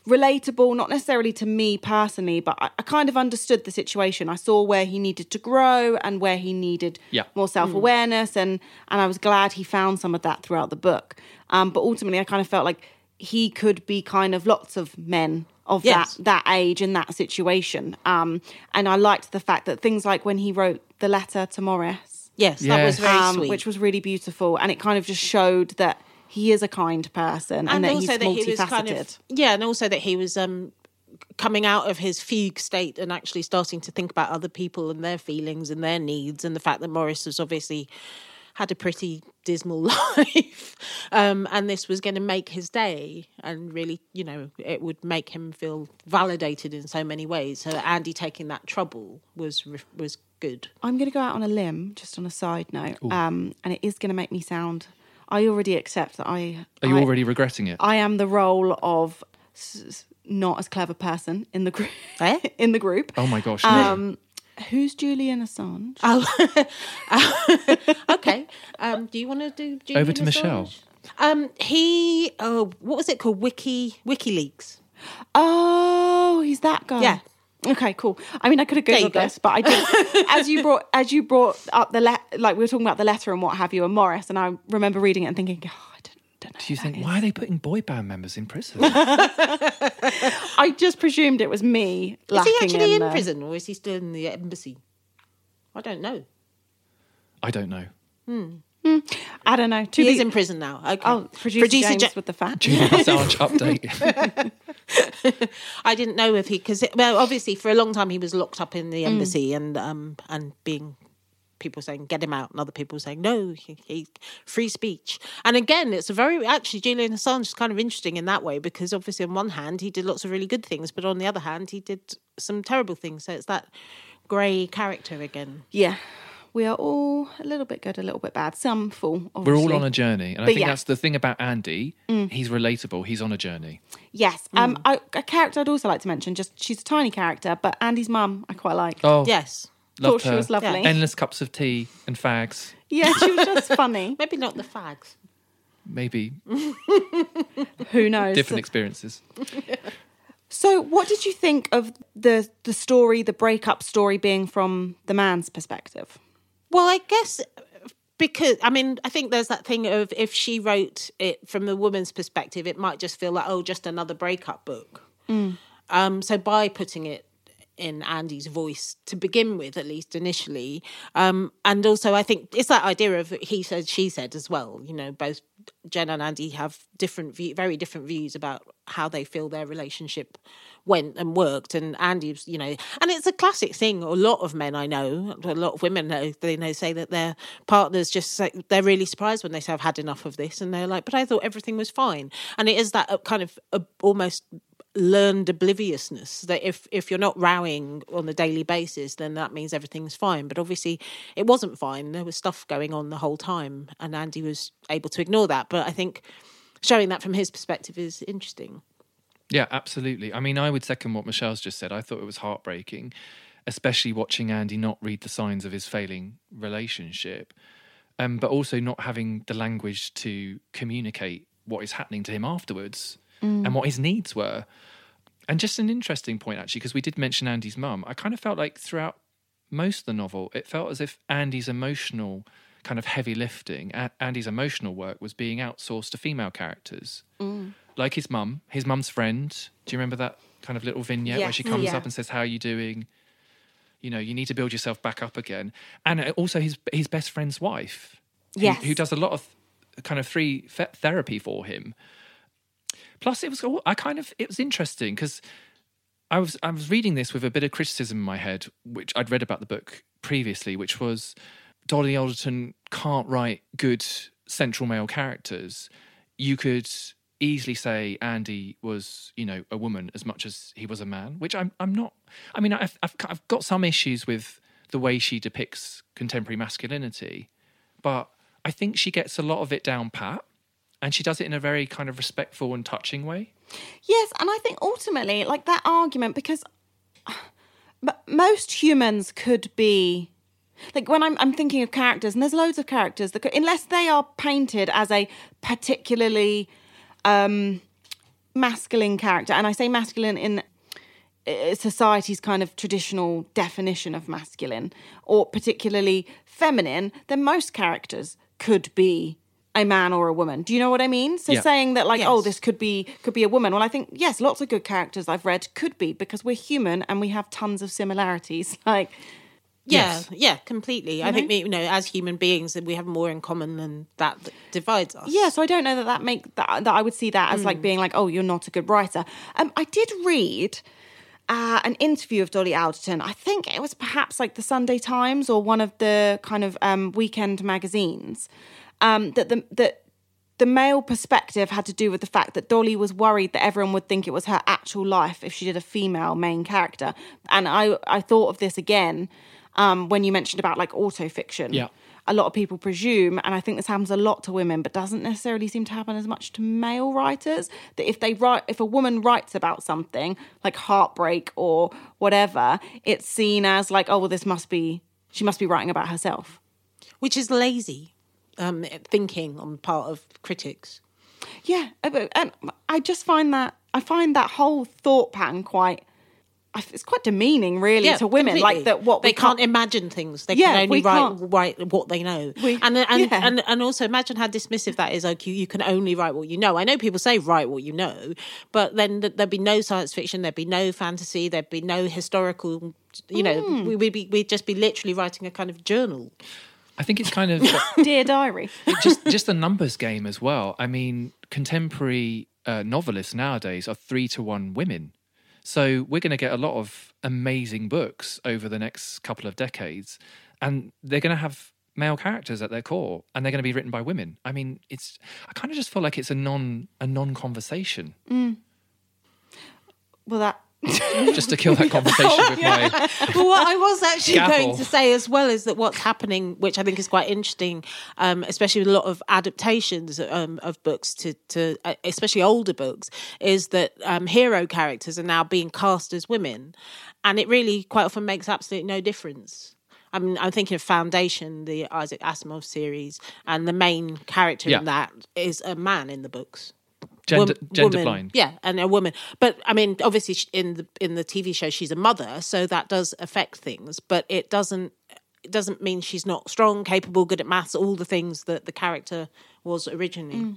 relatable, not necessarily to me personally, but I, I kind of understood the situation. I saw where he needed to grow and where he needed Yeah. more self awareness, and and I was glad he found some of that throughout the book. Um, but ultimately, I kind of felt like he could be kind of lots of men of Yes. that that age and that situation. Um, and I liked the fact that things like when he wrote the letter to Morris, Yes, that was very um, sweet. which was really beautiful, and it kind of just showed that he is a kind person and, that he's multifaceted. yeah, and also that he was um, coming out of his fugue state and actually starting to think about other people and their feelings and their needs, and the fact that Morris has obviously had a pretty dismal <laughs> life, um, and this was going to make his day, and really, you know, it would make him feel validated in so many ways. So Andy taking that trouble was was good. I'm going to go out on a limb, just on a side note, um, and it is going to make me sound. I already accept that I. Are you I, already regretting it? I am the role of s- s- not as clever person in the group. Eh? <laughs> in the group. oh my gosh. no. Um, who's Julian Assange? Oh, <laughs> okay. Um, do you want to do Julian Over to Michelle. Um, he oh, what was it called? Wiki WikiLeaks. Oh, he's that guy. Yeah. Okay, cool. I mean, I could have There googled go. this, but I did. <laughs> as you brought, as you brought up the le- like we were talking about the letter and what have you, and Morris, and I remember reading it and thinking, oh, I don't, don't know. Do you think that why are they putting boy band members in prison? <laughs> I just presumed it was me. Is he actually in the- prison or is he still in the embassy? I don't know. I don't know. Hmm. Hmm. I don't know. To He be, is in prison now. Okay. Oh, producer, James Ja- with the fact. Julian <laughs> Assange update. <laughs> I didn't know if he because well, obviously for a long time he was locked up in the hmm. embassy and um and being people saying get him out and other people saying no he, he free speech and again it's a very actually Julian Assange is kind of interesting in that way because obviously on one hand he did lots of really good things but on the other hand he did some terrible things so it's that grey character again Yeah, we are all a little bit good, a little bit bad. Some fall. full. We're all on a journey. And I But think yeah. that's the thing about Andy. He's relatable. He's on a journey. Yes. Um, I, a character I'd also like to mention. Just she's a tiny character, but Andy's mum I quite like. Oh, yes loved Thought she her. was lovely. Endless cups of tea and fags. Yeah, she was just <laughs> funny. maybe not the fags Maybe <laughs> Who knows? different experiences. <laughs> So, what did you think of the the story, the breakup story, being from the man's perspective? Well, I guess because I mean, I think there's that thing of if she wrote it from the woman's perspective, it might just feel like oh, just another breakup book. Um, so by putting it in Andy's voice to begin with, at least initially, um, and also I think it's that idea of he said, she said as well. You know, both Jen and Andy have different, view, very different views about how they feel their relationship went and worked. And Andy's, you know, and it's a classic thing. A lot of men I know, a lot of women know, they know say that their partners just say they're really surprised when they say I've had enough of this, and they're like, but I thought everything was fine. And it is that uh, kind of uh, almost learned obliviousness that if if you're not rowing on a daily basis then that means everything's fine. But obviously it wasn't fine. There was stuff going on the whole time and Andy was able to ignore that. But I think showing that from his perspective is interesting. Yeah, absolutely. I mean, I would second what Michelle's just said. I thought it was heartbreaking, especially watching Andy not read the signs of his failing relationship, um, but also not having the language to communicate what is happening to him afterwards Mm. and what his needs were. And just an interesting point, actually, because we did mention Andy's mum. I kind of felt like throughout most of the novel, it felt as if Andy's emotional kind of heavy lifting, A- Andy's emotional work was being outsourced to female characters, mm. like his mum, his mum's friend. Do you remember that kind of little vignette where she comes Yeah. up and says, "How are you doing?" You know, you need to build yourself back up again, and also his his best friend's wife, who- Yes. who, does a lot of kind of free th- therapy for him. Plus, it was all, I kind of it was interesting because I was I was reading this with a bit of criticism in my head, which I'd read about the book previously, which was Dolly Alderton can't write good central male characters. You could easily say Andy was, you know, a woman as much as he was a man, which I'm I'm not. I mean, I've I've, I've got some issues with the way she depicts contemporary masculinity, but I think she gets a lot of it down pat, and she does it in a very kind of respectful and touching way. Yes, and I think ultimately, like that argument, because most humans could be like when I'm I'm thinking of characters, and there's loads of characters that could, unless they are painted as a particularly um, masculine character, and I say masculine in society's kind of traditional definition of masculine, or particularly feminine, then most characters could be a man or a woman. Do you know what I mean? So Yeah. saying that like, oh, this could be could be a woman. Well, I think yes, lots of good characters I've read could be because we're human and we have tons of similarities. <laughs> Like Yeah, Yes. yeah, completely. I think you know, as human beings, that we have more in common than that, that divides us. Yeah, so I don't know that that make that, that I would see that as like being like, oh, you're not a good writer. Um, I did read uh, an interview of Dolly Alderton. I think it was perhaps like the Sunday Times or one of the kind of um, weekend magazines. Um, that the that the male perspective had to do with the fact that Dolly was worried that everyone would think it was her actual life if she did a female main character. And I I thought of this again um, when you mentioned about like autofiction Yeah. a lot of people presume, and I think this happens a lot to women, but doesn't necessarily seem to happen as much to male writers. That if they write, if a woman writes about something like heartbreak or whatever, it's seen as like, oh, well, this must be she must be writing about herself. which is lazy um, thinking on the part of critics. Yeah, uh, and I just find that I find that whole thought pattern quite. It's quite demeaning, really, to women. completely. Like that, what they we can't, imagine things. They Yeah, can only write write what they know. We- and and, yeah. and and also imagine how dismissive that is. Like you, you can only write what you know. I know people say write what you know, but then th- there'd be no science fiction. There'd be no fantasy. There'd be no historical. You know, Hmm. we, we'd be we'd just be literally writing a kind of journal. I think it's kind of <laughs> Dear diary. just just a numbers game as well. I mean, contemporary uh, novelists nowadays are three to one women, so we're going to get a lot of amazing books over the next couple of decades, and they're going to have male characters at their core, and they're going to be written by women. I mean, it's I kind of just feel like it's a non a non conversation. Well, that just to kill that <laughs> conversation with my <laughs> well, what I was actually Gavel. going to say as well is that what's happening, which I think is quite interesting, um, especially with a lot of adaptations um, of books to, to uh, especially older books, is that um, hero characters are now being cast as women, and it really quite often makes absolutely no difference. I mean, I'm thinking of Foundation, the Isaac Asimov series, and the main character Yeah. in that is a man in the books gender wom- gender woman. blind. Yeah, and a woman. But I mean, obviously, sh- in the in the TV show, she's a mother, so that does affect things. But it doesn't it doesn't mean she's not strong, capable, good at maths, all the things that the character was originally.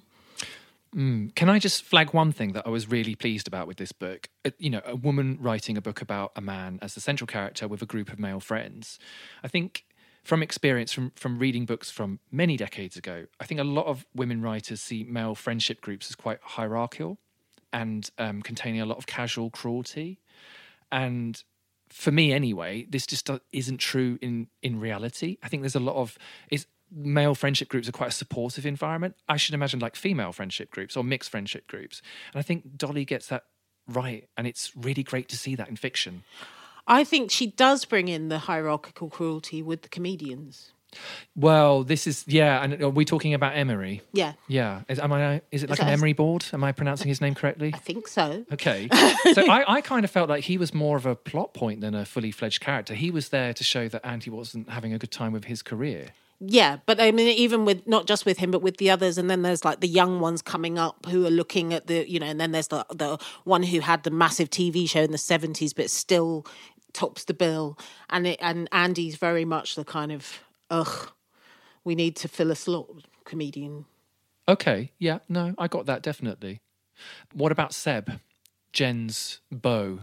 Can I just flag one thing that I was really pleased about with this book? Uh, You know, a woman writing a book about a man as the central character with a group of male friends. I think from experience from from reading books from many decades ago, I think a lot of women writers see male friendship groups as quite hierarchical and um, containing a lot of casual cruelty. And for me, anyway, this just isn't true in in reality. I think there's a lot of is male friendship groups are quite a supportive environment. I should imagine like female friendship groups or mixed friendship groups, and I think Dolly gets that right, and it's really great to see that in fiction. I think she does bring in the hierarchical cruelty with the comedians. Well, this is yeah, and are we talking about Emery? Yeah, Yeah, is, am I? Is it like that an Emery board? Am I pronouncing his name correctly? I think so. Okay. <laughs> So I, I kind of felt like he was more of a plot point than a fully fledged character. He was there to show that Andy wasn't having a good time with his career. Yeah, but I mean, even with not just with him, but with the others, and then there's like the young ones coming up who are looking at the, you know, and then there's the the one who had the massive TV show in the seventies, but still tops the bill, and it and Andy's very much the kind of ugh, we need to fill a slot comedian. Okay, yeah, no, I got that definitely. What about Seb, Jen's beau?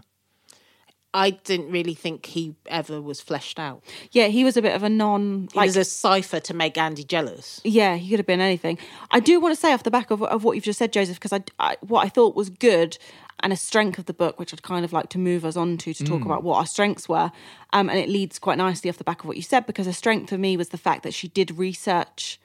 I didn't really think he ever was fleshed out. Yeah, he was a bit of a non He was a cipher to make Andy jealous. Yeah, he could have been anything. I do want to say off the back of, of what you've just said, Joseph, because I, I what I thought was good and a strength of the book, which I'd kind of like to move us on to to talk about what our strengths were, um, and it leads quite nicely off the back of what you said because a strength for me was the fact that she did research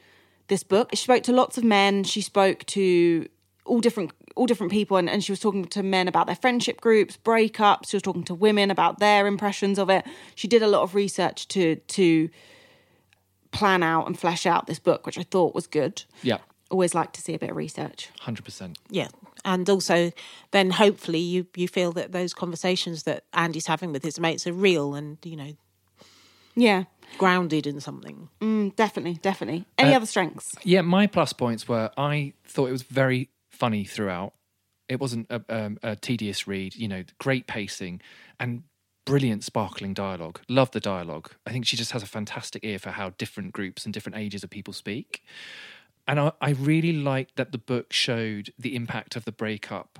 this book. She spoke to lots of men. She spoke to all different all different people and, and she was talking to men about their friendship groups breakups. She was talking to women about their impressions of it. She did a lot of research to to plan out and flesh out this book which i thought was good. Yeah, always like to see a bit of research hundred percent. Yeah. And also then hopefully you you feel that those conversations that Andy's having with his mates are real and, you know, yeah grounded in something. mm, definitely definitely any Uh, other strengths Yeah, my plus points were I thought it was very funny throughout. It wasn't a, um, a tedious read, you know, great pacing and brilliant, sparkling dialogue. Love the dialogue. I think she just has a fantastic ear for how different groups and different ages of people speak. And I, I really liked that the book showed the impact of the breakup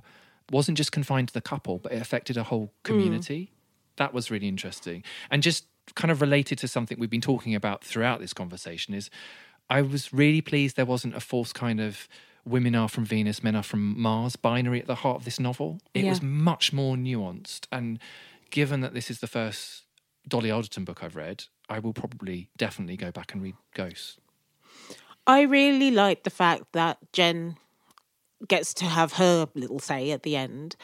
wasn't just confined to the couple, but it affected a whole hmm. community. That was really interesting. And just kind of related to something we've been talking about throughout this conversation is I was really pleased there wasn't a false kind of women are from Venus, men are from Mars binary at the heart of this novel. It Yeah. was much more nuanced. And given that this is the first Dolly Alderton book I've read, I will probably definitely go back and read Ghosts. I really like the fact that Jen gets to have her little say at the end.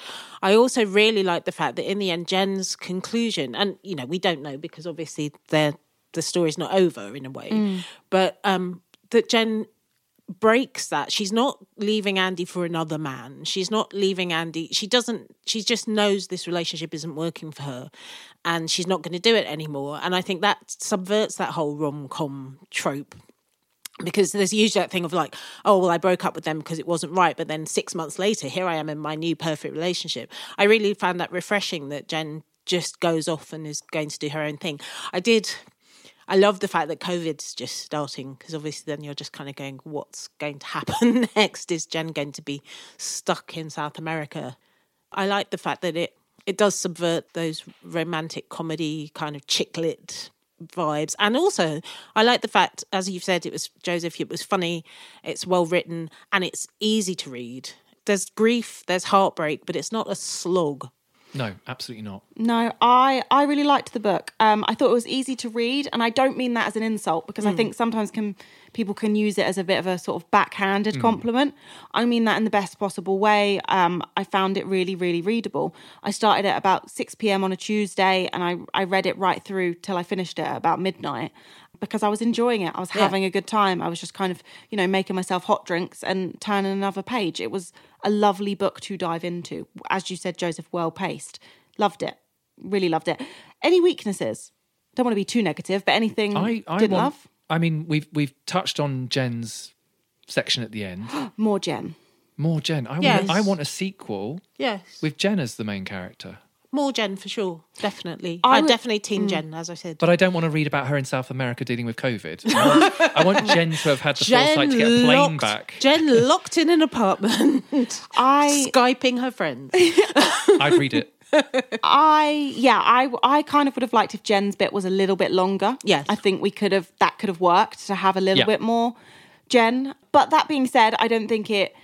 I also really like the fact that in the end, Jen's conclusion, and you know, we don't know because obviously the the story's not over in a way, but um, that Jen breaks that. She's not leaving Andy for another man. She's not leaving Andy. She doesn't. She just knows this relationship isn't working for her, and she's not going to do it anymore. And I think that subverts that whole rom com trope because there's usually that thing of like, oh, well, I broke up with them because it wasn't right. But then six months later, here I am in my new perfect relationship. I really found that refreshing that Jen just goes off and is going to do her own thing. I did. I love the fact that COVID's just starting because obviously then you're just kind of going, what's going to happen <laughs> next? Is Jen going to be stuck in South America? I like the fact that it it does subvert those romantic comedy kind of chick lit vibes. And also i like the fact as you've said it was joseph it was funny it's well written and it's easy to read. There's grief there's heartbreak but it's not a slog No, absolutely not. No, I I really liked the book. Um, I thought it was easy to read, and I don't mean that as an insult because I think sometimes can people can use it as a bit of a sort of backhanded compliment. I mean that in the best possible way. Um, I found it really really readable. I started at about six p.m. on a Tuesday, and I I read it right through till I finished it at about midnight because I was enjoying it. I was having a good time. I was just kind of you know making myself hot drinks and turning another page. It was a lovely book to dive into. As you said, Joseph, well paced. Loved it. Really loved it. Any weaknesses? Don't want to be too negative, but anything I, I didn't want, love? I mean, we've we've touched on Jen's section at the end. <gasps> More Jen. More Jen. I Yes. want I want a sequel yes with Jen as the main character. More jen for sure definitely I i would- definitely teen mm. jen as i said But I don't want to read about her in South America dealing with COVID. I want, I want <laughs> Jen to have had the foresight to get a plane locked, back. jen locked in an apartment <laughs> I skyping her friends <laughs> I'd read it. I yeah, I I kind of would have liked if Jen's bit was a little bit longer. Yes. I think we could have that could have worked to have a little Yeah. bit more Jen. But that being said, I don't think it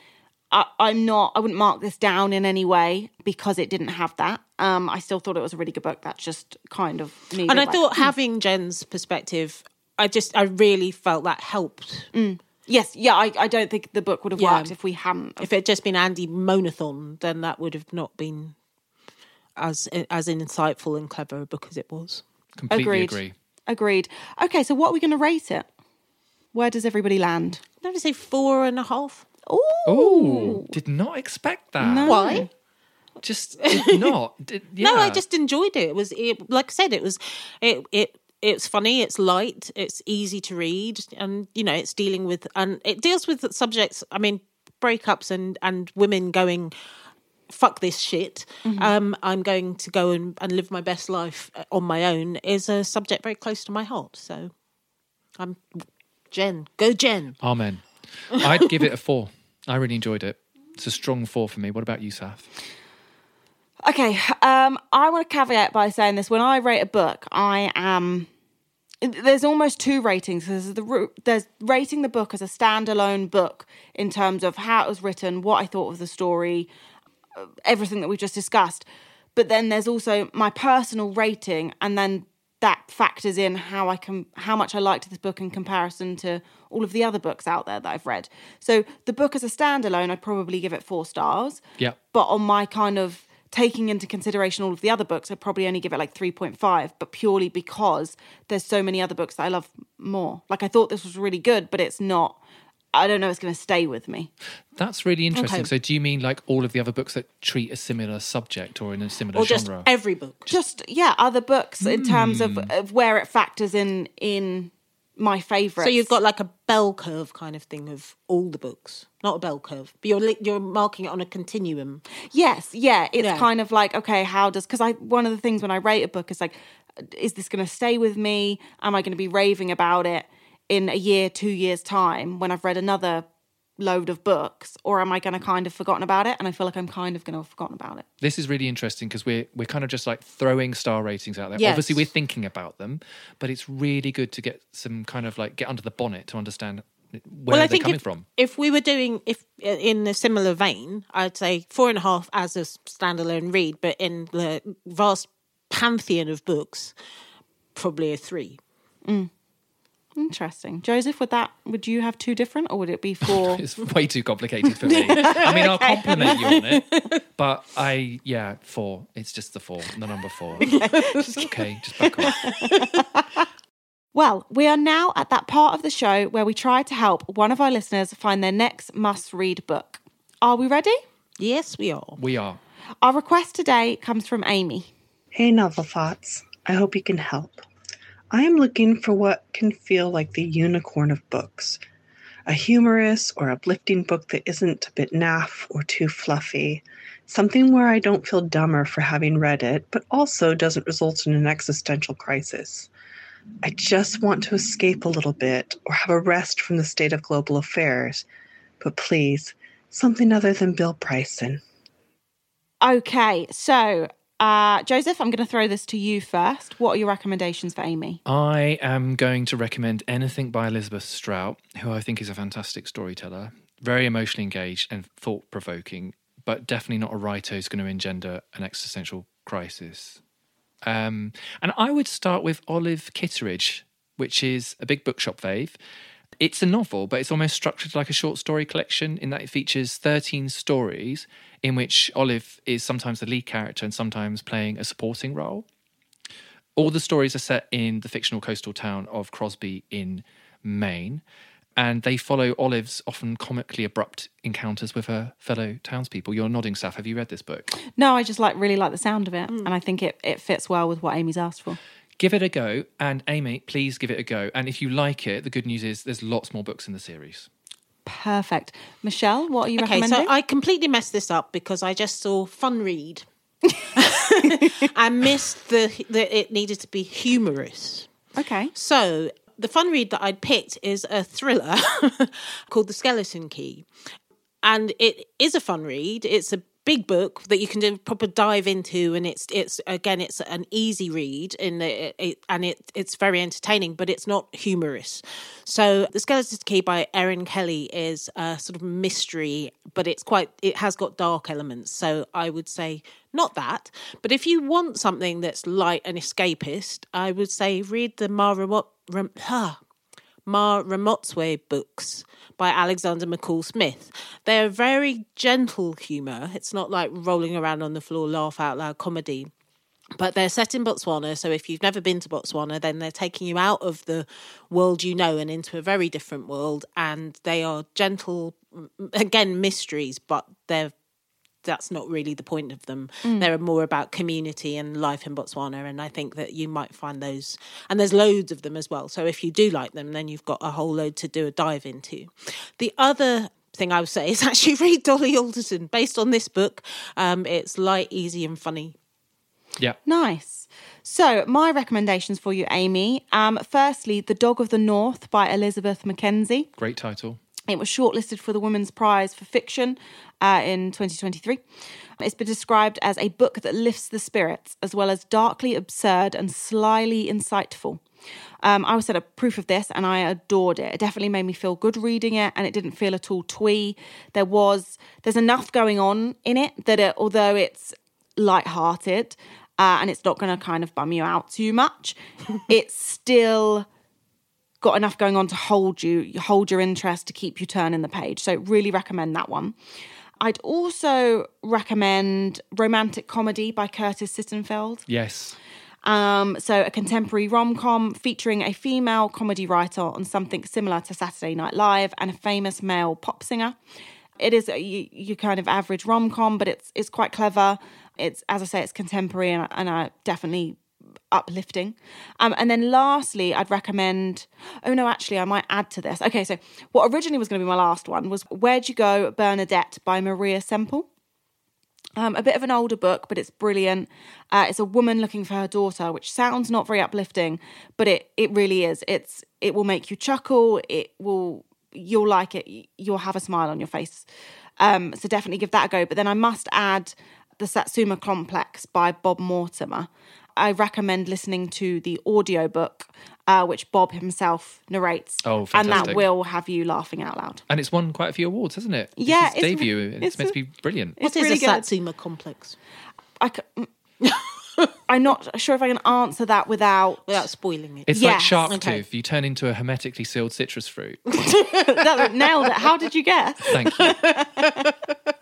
I, I'm not I wouldn't mark this down in any way because it didn't have that. Um I still thought it was a really good book. That's just kind of needed, and i like- thought having jen's perspective i just i really felt that helped Yes, yeah, I, I don't think the book would have Yeah. worked if we hadn't if it had just been Andy Monathon, then that would have not been as as insightful and clever a book as it was. Completely Agreed. agree. Agreed. Okay, so what are we going to rate it? Where does everybody land? I'm going to say four and a half. Ooh. Oh, did not expect that. No. Why? Just did <laughs> not. Did, yeah. No, I just enjoyed it. It was it, like I said, it was it it it's funny, it's light, it's easy to read, and you know, it's dealing with and it deals with subjects. I mean, breakups and and women going fuck this shit. Um, I'm going to go and, and live my best life uh, on my own is a subject very close to my heart. So I'm Jen. Go Jen. Amen. <laughs> I'd give it a four. I really enjoyed it. It's a strong four for me. What about you, Saf? Okay, um, I want to caveat by saying this: when I rate a book, I am. There's almost two ratings. There's the there's rating the book as a standalone book in terms of how it was written, what I thought of the story, uh, everything that we've just discussed. But then there's also my personal rating, and then that factors in how I can how much I liked this book in comparison to all of the other books out there that I've read. So the book as a standalone, I'd probably give it four stars. Yeah. But on my kind of taking into consideration all of the other books, I'd probably only give it like 3.5, but purely because there's so many other books that I love more. Like I thought this was really good, but it's not. I don't know if it's going to stay with me. That's really interesting. Okay. So, do you mean like all of the other books that treat a similar subject or in a similar Or just genre? every book. Just yeah, other books in terms of, hmm. of where it factors in in my favorite. So you've got like a bell curve kind of thing of all the books, not a bell curve, but you're you're marking it on a continuum. Yes, yeah. It's Yeah. kind of like, okay, how does because I one of the things when I rate a book is like, is this gonna stay with me? Am I gonna be raving about it in a year, two years time when I've read another load of books? Or am I gonna kind of forgotten about it? And I feel like I'm kind of gonna have forgotten about it. this is really interesting because we're we're kind of just like throwing star ratings out there. Yes. Obviously, we're thinking about them, but it's really good to get some kind of like get under the bonnet to understand where well, I they're think coming if, from. if we were doing if in a similar vein, I'd say four and a half as a standalone read, but in the vast pantheon of books, probably a three. Mm. Interesting. Joseph, would that would you have two different or would it be <laughs> four? It's way too complicated for me. <laughs> I mean, I'll compliment you on it, but I yeah, four. It's just the four, the number four. <laughs> okay, just back off. Well, we are now at that part of the show where we try to help one of our listeners find their next must read book. Are we ready? Yes, we are. We are. Our request today comes from Amy. Hey, Novel Thoughts. I hope you can help. I am looking for what can feel like the unicorn of books a humorous or uplifting book that isn't a bit naff or too fluffy. Something where I don't feel dumber for having read it, but also doesn't result in an existential crisis. I just want to escape a little bit or have a rest from the state of global affairs. But please, something other than Bill Bryson. Okay, so uh, Joseph, I'm going to throw this to you first. What are your recommendations for Amy? I am going to recommend anything by Elizabeth Strout, who I think is a fantastic storyteller, very emotionally engaged and thought provoking, but definitely not a writer who's going to engender an existential crisis. Um, and I would start with Olive Kitteridge, which is a big bookshop fave. It's a novel, but it's almost structured like a short story collection in that it features 13 stories in which Olive is sometimes the lead character and sometimes playing a supporting role. All the stories are set in the fictional coastal town of Crosby in Maine, and they follow Olive's often comically abrupt encounters with her fellow townspeople. You're nodding, Saf. Have you read this book? No, I just like really like the sound of it, hmm. and I think it, it fits well with what Amy's asked for. Give it a go, and Amy, please give it a go. And if you like it, the good news is there's lots more books in the series. Perfect. Michelle, what are you Okay, recommending? so I completely messed this up because I just saw fun read. <laughs> I missed the that it needed to be humorous. okay. So the fun read that I'd picked is a thriller <laughs> called The Skeleton Key. And it is a fun read. It's a big book that you can do proper dive into and it's it's again it's an easy read in it, it and it it's very entertaining but it's not humorous. So the skeleton key by erin kelly is a sort of mystery but it's quite it has got dark elements so i would say not that. But if you want something that's light and escapist i would say read the mara Rem, Ma Ramotswe books by Alexander McCall Smith. They're very gentle humour. It's not like rolling around on the floor, laugh out loud comedy. But they're set in Botswana, so if you've never been to Botswana, then they're taking you out of the world you know and into a very different world. And they are gentle, again, mysteries, but they're that's not really the point of them. They're more about community and life in Botswana, and I think that you might find those. And there's loads of them as well. So if you do like them, then you've got a whole load to do a dive into. The other thing I would say is <laughs> actually read Dolly Alderton based on this book. Um, it's light, easy, and funny. Yeah. Nice. So, my recommendations for you, Amy. Um, firstly, The Dog of the North by Elizabeth McKenzie. Great title. It was shortlisted for the Women's Prize for Fiction uh, in 2023. It's been described as a book that lifts the spirits, as well as darkly absurd and slyly insightful. Um, I was at a proof of this and I adored it. It definitely made me feel good reading it and it didn't feel at all twee. There was, there's enough going on in it that it, although it's light-hearted uh, and it's not going to kind of bum you out too much, <laughs> it's still got enough going on to hold you, hold your interest to keep you turning the page. So really recommend that one. I'd also recommend Romantic Comedy by Curtis Sittenfeld. Yes. Um, so a contemporary rom-com featuring a female comedy writer on something similar to Saturday Night Live and a famous male pop singer. It is a, you, you kind of average rom-com, but it's it's quite clever. It's as I say, it's contemporary and, and I definitely uplifting. Um, and then lastly, I'd recommend. Oh no, actually, I might add to this. Okay, so what originally was going to be my last one was "Where'd You Go, Bernadette" by Maria Semple. Um, a bit of an older book, but it's brilliant. Uh, it's a woman looking for her daughter, which sounds not very uplifting, but it it really is. It's it will make you chuckle. It will you'll like it. You'll have a smile on your face. Um, so definitely give that a go. But then I must add the Satsuma Complex by Bob Mortimer. I recommend listening to the audiobook, uh, which Bob himself narrates. Oh, and that will have you laughing out loud. And it's won quite a few awards, hasn't it? This Yeah, is it's- debut. It's, it's meant to be brilliant. It's What is really a good. Satsuma complex? I c- <laughs> I'm not sure if I can answer that without. Without spoiling it. It's like shark Okay. tooth. You turn into a hermetically sealed citrus fruit. <laughs> that, nailed it. How did you guess? Thank you. <laughs>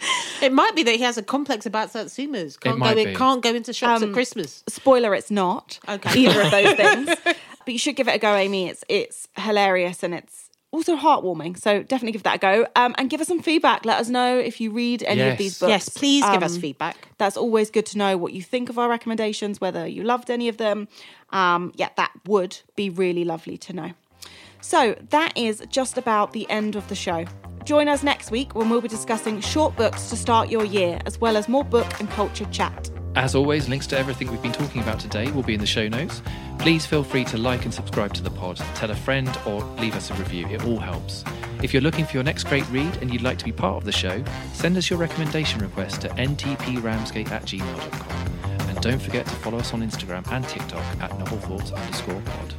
<laughs> It might be that he has a complex about Satsumas. Can't might go in, be. can't go into shops Um, at Christmas. Spoiler: It's not Okay. either of those <laughs> things. But you should give it a go, Amy. It's it's hilarious and it's also heartwarming. So definitely give that a go. Um, and give us some feedback. Let us know if you read any of these books. Yes, please give us Um, feedback. That's always good to know what you think of our recommendations, whether you loved any of them. Um, yeah, that would be really lovely to know. So that is just about the end of the show. Join us next week when we'll be discussing short books to start your year, as well as more book and culture chat. As always, links to everything we've been talking about today will be in the show notes. Please feel free to like and subscribe to the pod, tell a friend, or leave us a review. It all helps. If you're looking for your next great read and you'd like to be part of the show, send us your recommendation request to ntpramsgate at gmail.com. And don't forget to follow us on Instagram and TikTok at novelthoughts underscore pod.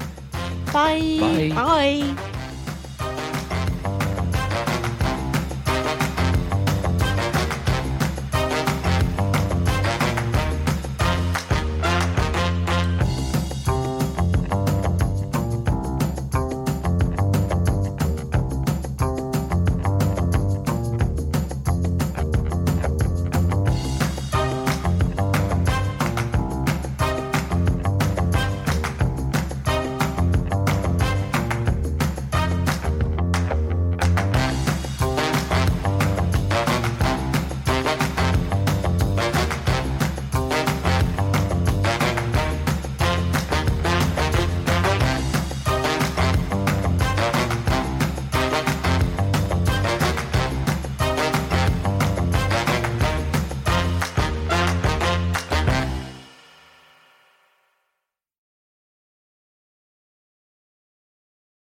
Bye. Bye. Bye.